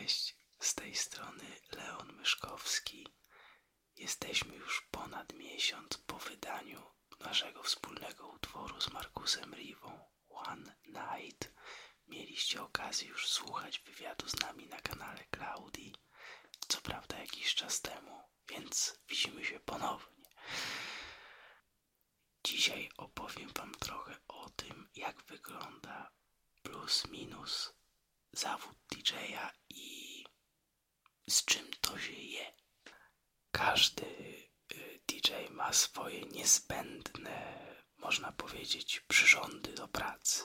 Cześć, z tej strony Leon Myszkowski. Jesteśmy już ponad miesiąc po wydaniu naszego wspólnego utworu z Markusem Rivą One Night. Mieliście okazję już słuchać wywiadu z nami na kanale Claudii, co prawda jakiś czas temu, więc widzimy się ponownie. Dzisiaj opowiem Wam trochę o tym, jak wygląda plus minus zawód DJ-a i z czym to się je. Każdy y, DJ ma swoje niezbędne, można powiedzieć, przyrządy do pracy.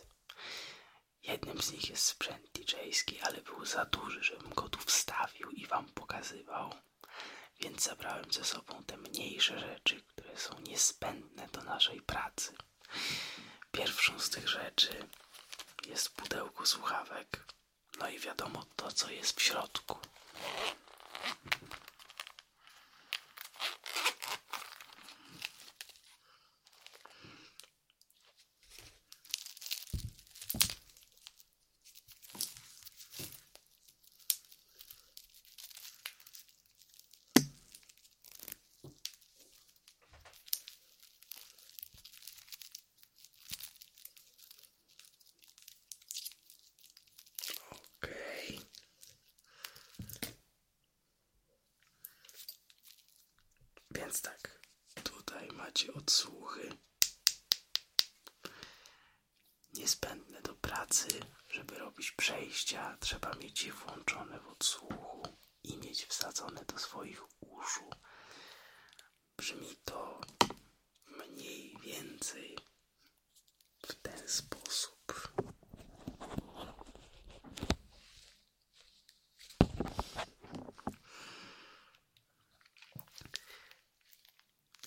Jednym z nich jest sprzęt DJ-ski, ale był za duży, żebym go tu wstawił i wam pokazywał. Więc zabrałem ze sobą te mniejsze rzeczy, które są niezbędne do naszej pracy. Pierwszą z tych rzeczy jest pudełko słuchawek. No i wiadomo to, co jest w środku. Więc tak, tutaj macie odsłuchy niezbędne do pracy. Żeby robić przejścia, trzeba mieć je włączone w odsłuchu i mieć wsadzone do swoich uszu. Brzmi to mniej więcej w ten sposób.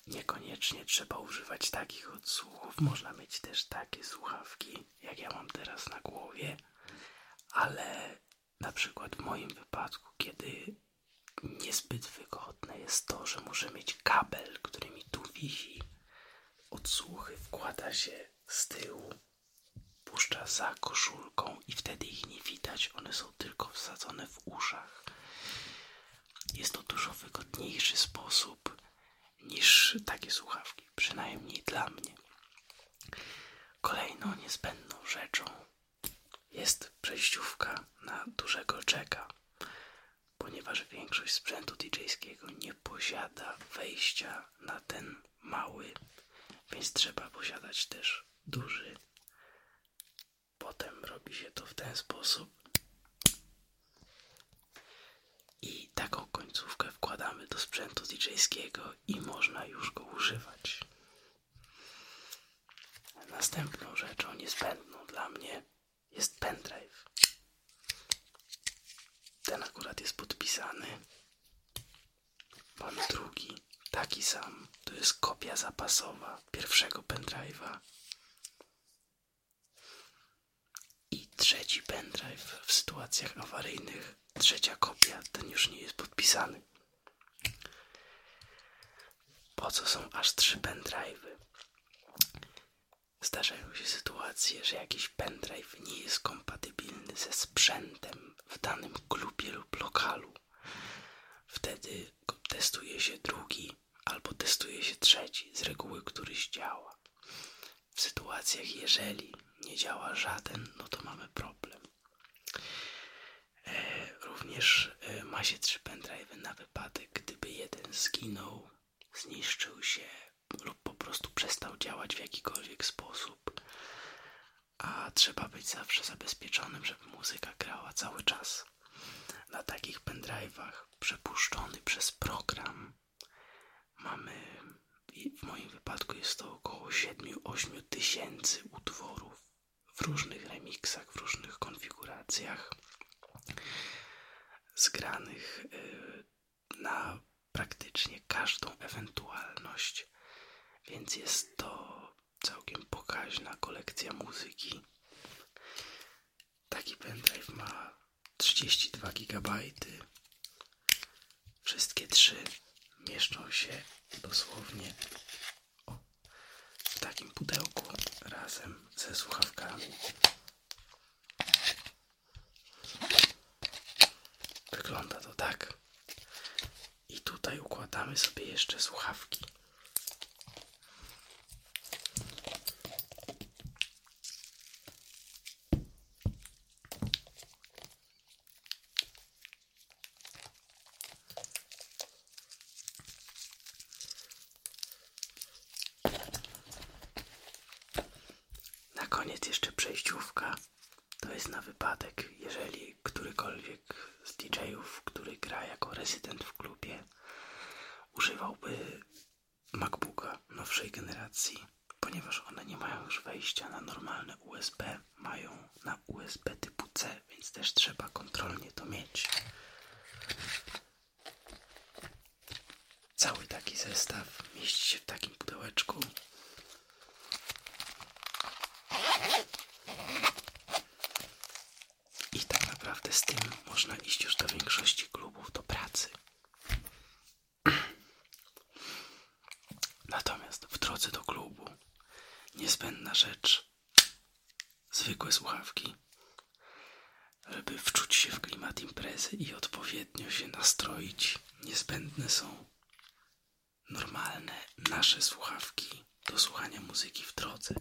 Niekoniecznie trzeba używać takich odsłuchów. Można mieć też takie słuchawki, jak ja mam teraz na głowie, ale na przykład w moim wypadku, kiedy niezbyt wygodne jest to, że muszę mieć kabel, który mi tu wisi, odsłuchy wkłada się z tyłu, puszcza za koszulką i wtedy ich nie widać, one są tylko wsadzone w uszach. Jest to dużo wygodniejszy sposób niż takie słuchawki, przynajmniej dla mnie. Kolejną niezbędną rzeczą jest przejściówka na dużego jacka, ponieważ większość sprzętu DJ-skiego nie posiada wejścia na ten mały, więc trzeba posiadać też duży. Potem robi się to w ten sposób. I taką końcówkę wkładamy do sprzętu DJ-skiego i można już go używać. Następną rzeczą niezbędną dla mnie jest pendrive. Ten akurat jest podpisany. Mam drugi, taki sam. To jest kopia zapasowa pierwszego pendrive'a. I trzeci pendrive w sytuacjach awaryjnych. Trzecia kopia, ten już nie jest podpisany. Po co są aż trzy pendrive'y? Zdarzają się sytuacje, że jakiś pendrive nie jest kompatybilny ze sprzętem w danym klubie lub lokalu. Wtedy testuje się drugi albo testuje się trzeci, z reguły któryś działa. W sytuacjach, jeżeli nie działa żaden, no to mamy problem. Również e, ma się trzy pendrive na wypadek, gdyby jeden zginął, zniszczył się lub po prostu przestał działać w jakikolwiek sposób. A trzeba być zawsze zabezpieczonym, żeby muzyka grała cały czas. Na takich pendrive'ach przepuszczony przez program mamy, w moim wypadku jest to około 7-8 tysięcy utworów w różnych remixach, w różnych konfiguracjach, zgranych y, na praktycznie każdą ewentualność, więc jest to całkiem pokaźna kolekcja muzyki. Taki pendrive ma 32 GB. Wszystkie trzy mieszczą się dosłownie w takim pudełku razem ze słuchawkami. Wygląda to tak. I tutaj układamy sobie jeszcze słuchawki. Na koniec jeszcze przejściówka. To jest na wypadek, jeżeli którykolwiek z DJ-ów, który gra jako rezydent w klubie, używałby MacBooka nowszej generacji, ponieważ one nie mają już wejścia na normalne USB, mają na USB typu C, więc też trzeba kontrolnie to mieć. Cały taki zestaw mieści się w takim pudełeczku. I tak naprawdę z tym można iść już do większości klubów do pracy. Natomiast w drodze do klubu niezbędna rzecz zwykłe słuchawki, żeby wczuć się w klimat imprezy i odpowiednio się nastroić. Niezbędne są normalne nasze słuchawki do słuchania muzyki w drodze.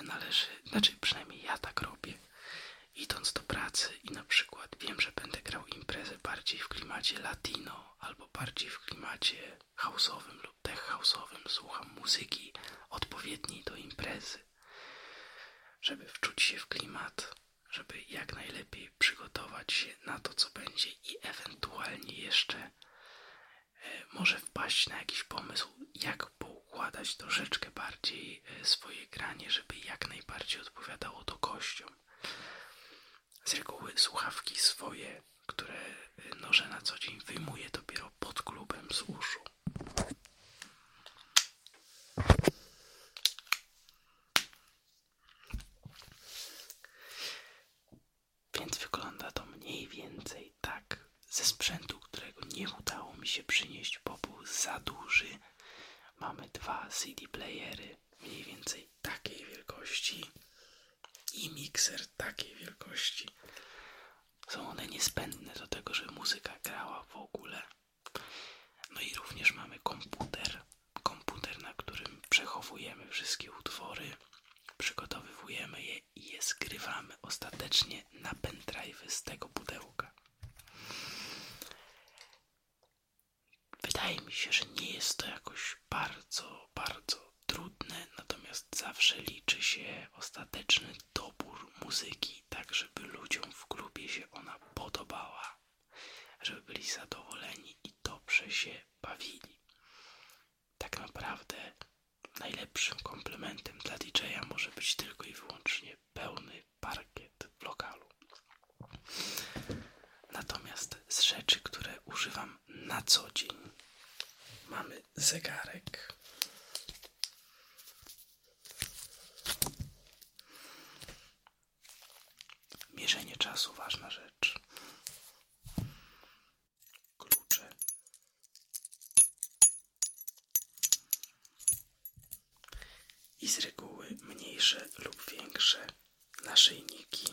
Drodze należy, znaczy przynajmniej ja tak robię, idąc do pracy i na przykład wiem, że będę grał imprezę bardziej w klimacie latino albo bardziej w klimacie house'owym lub tech house'owym, słucham muzyki odpowiedniej do imprezy, żeby wczuć się w klimat, żeby jak najlepiej przygotować się na to, co będzie i ewentualnie jeszcze e, może wpaść na jakiś pomysł, jak poukładać troszeczkę bardziej e, swoje granie, żeby jak najbardziej odpowiadało to gościom. Z reguły słuchawki swoje, które e, noszę na co dzień, wyjmuję dopiero pod klubem z uszu. Więc wygląda to mniej więcej tak. Ze sprzętu, którego nie udało mi się przynieść, bo był za duży, mamy dwa CD playery mniej więcej takiej wielkości i mikser takiej wielkości. Są one niezbędne do tego, żeby muzyka grała w ogóle. No i również mamy komputer. Komputer, na którym przechowujemy wszystkie utwory, przygotowywujemy je i je zgrywamy ostatecznie na pendrive z tego pudełka. Wydaje mi się, że nie jest to jakoś bardzo, bardzo trudne, natomiast zawsze liczy się ostateczny dobór muzyki, tak żeby ludziom w klubie się ona podobała, żeby byli zadowoleni i dobrze się bawili. Tak naprawdę najlepszym komplementem dla DJ-a może być tylko i wyłącznie pełny parkiet w lokalu. Natomiast z rzeczy, które używam na co dzień, mamy zegarek. Mierzenie czasu ważna rzecz. Klucze. I z reguły mniejsze lub większe naszyjniki.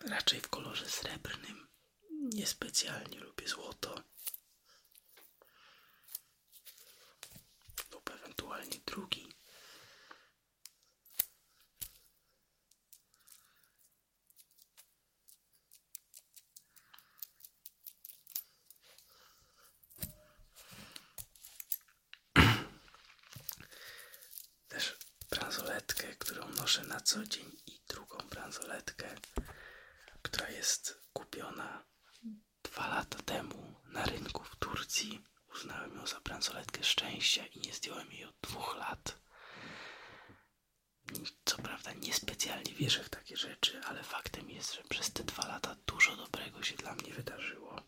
Raczej w kolorze srebrnym. Niespecjalnie lubię złoto. Lub ewentualnie drugi. Też bransoletkę, którą noszę na co dzień i drugą bransoletkę, która jest kupiona dwa lata temu na rynku w Turcji. Uznałem ją za bransoletkę szczęścia i nie zdjąłem jej od dwóch lat. Co prawda niespecjalnie wierzę w takie rzeczy, ale faktem jest, że przez te dwa lata dużo dobrego się dla mnie wydarzyło.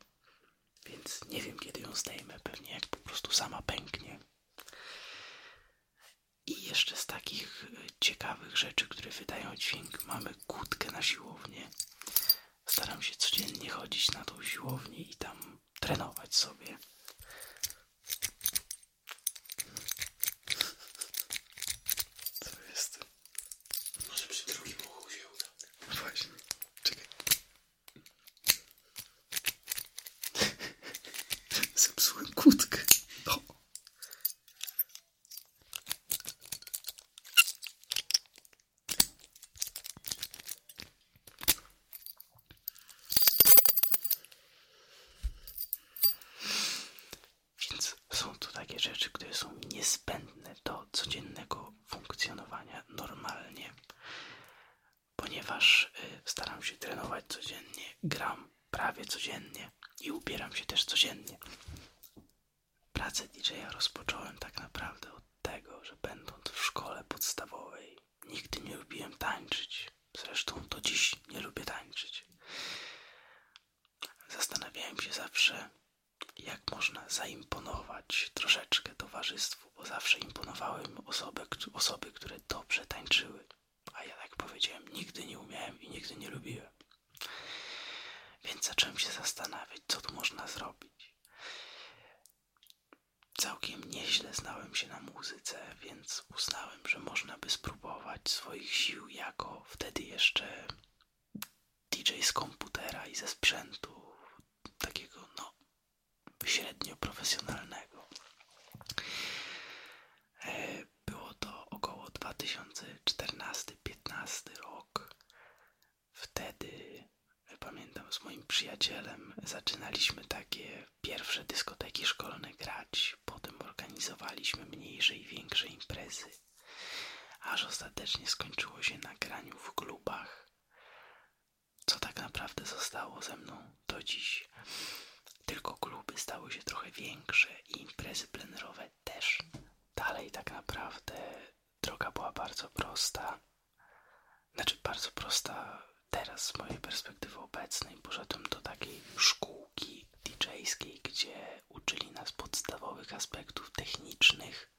Więc nie wiem kiedy ją zdejmę, pewnie jak po prostu sama pęknie. I jeszcze z takich e, ciekawych rzeczy, które wydają dźwięk, mamy kłódkę na siłownię. staram się codziennie chodzić na tą siłownię i tam trenować sobie. Co jest? Może przy drugim uchu się uda. Właśnie. Czekaj. Zepsułem kłódkę. O. Więc są to takie rzeczy, które są niezbędne do codziennego funkcjonowania normalnie ponieważ y, staram się trenować codziennie, gram prawie codziennie i ubieram się też codziennie. Pracę DJ-a rozpocząłem tak naprawdę od tego, że będąc w szkole podstawowej nigdy nie lubiłem tańczyć. Zresztą do dziś nie lubię tańczyć. Zastanawiałem się zawsze, jak można zaimponować troszeczkę towarzystwu, bo zawsze imponowały mi osoby, osoby, które dobrze tańczyły. A ja, tak powiedziałem, nigdy nie umiałem i nigdy nie lubiłem. Więc zacząłem się zastanawiać, co tu można zrobić. Całkiem nieźle znałem się na muzyce, więc uznałem, że można by spróbować swoich sił jako wtedy jeszcze DJ z komputera i ze sprzętu takiego, no, średnio profesjonalnego. E, było to około 2014-15 rok. Wtedy pamiętam z moim przyjacielem zaczynaliśmy takie pierwsze dyskoteki szkolne grać. Potem organizowaliśmy mniejsze i większe imprezy. Aż ostatecznie skończyło się na graniu w klubach. Co tak naprawdę zostało ze mną do dziś. Tylko kluby stały się trochę większe i imprezy plenerowe też. Dalej tak naprawdę droga była bardzo prosta. Znaczy bardzo prosta teraz z mojej perspektywy obecnej. Poszedłem do takiej szkółki DJ-skiej, gdzie uczyli nas podstawowych aspektów technicznych,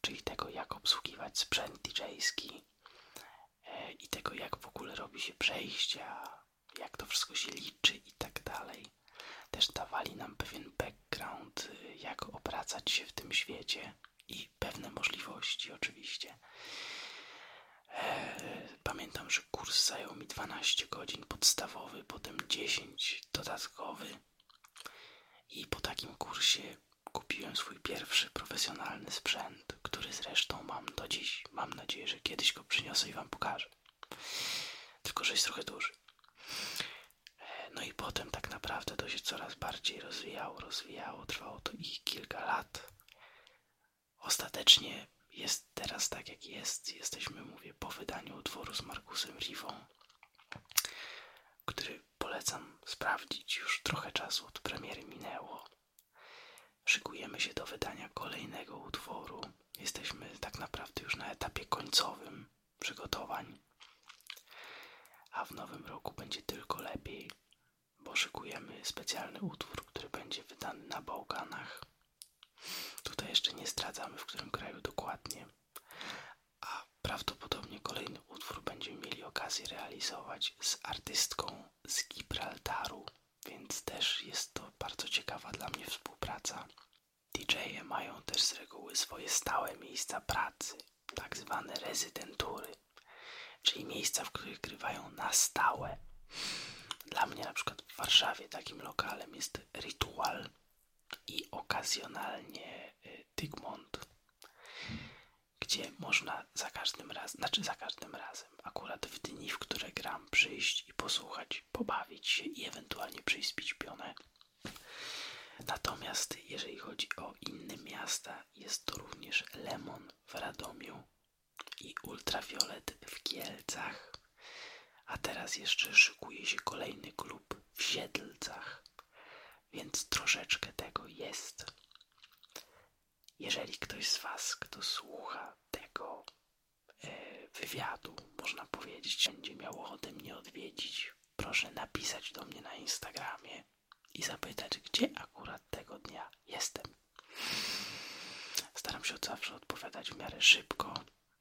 czyli tego jak obsługiwać sprzęt DJ-ski e, i tego jak w ogóle robi się przejścia, jak to wszystko się liczy i tak dalej. Też dawali nam pewien background, y, jak obracać się w tym świecie i pewne możliwości oczywiście. Pamiętam, że kurs zajął mi 12 godzin podstawowy, potem 10 dodatkowy i po takim kursie kupiłem swój pierwszy profesjonalny sprzęt, który zresztą mam do dziś. Mam nadzieję, że kiedyś go przyniosę i wam pokażę. Tylko, że jest trochę duży. No i potem tak naprawdę to się coraz bardziej rozwijało, rozwijało. Trwało to ich kilka lat. Ostatecznie jest teraz tak jak jest. Jesteśmy, mówię, po wydaniu utworu z Markusem Rivą, który polecam sprawdzić. Już trochę czasu od premiery minęło. Szykujemy się do wydania kolejnego utworu. Jesteśmy tak naprawdę już na etapie końcowym przygotowań. A w nowym roku będzie tylko lepiej, bo szykujemy specjalny utwór, który będzie wydany na Bałkanach Tutaj jeszcze nie zdradzamy w którym kraju dokładnie, a prawdopodobnie kolejny utwór będziemy mieli okazję realizować z artystką z Gibraltaru, więc też jest to bardzo ciekawa dla mnie współpraca. DJ-e mają też z reguły swoje stałe miejsca pracy, tak zwane rezydentury, czyli miejsca, w których grywają na stałe. Dla mnie na przykład w Warszawie takim lokalem jest Ritual, i okazjonalnie gdzie można za każdym razem, znaczy za każdym razem, akurat w dni, w które gram, przyjść i posłuchać, pobawić się i ewentualnie przyjść pionę. Natomiast jeżeli chodzi o inne miasta, jest to również Lemon w Radomiu i Ultraviolet w Kielcach. A teraz jeszcze szykuje się kolejny klub w Siedlcach więc troszeczkę tego jest. Jeżeli ktoś z Was, kto słucha tego e, wywiadu, można powiedzieć, będzie miał ochotę mnie odwiedzić, proszę napisać do mnie na Instagramie i zapytać, gdzie akurat tego dnia jestem. Staram się od zawsze odpowiadać w miarę szybko,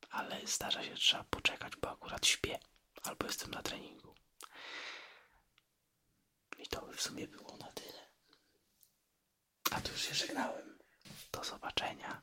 ale zdarza się, że trzeba poczekać, bo akurat śpię albo jestem na treningu. w sumie było na tyle. A tu już się żegnałem. Do zobaczenia.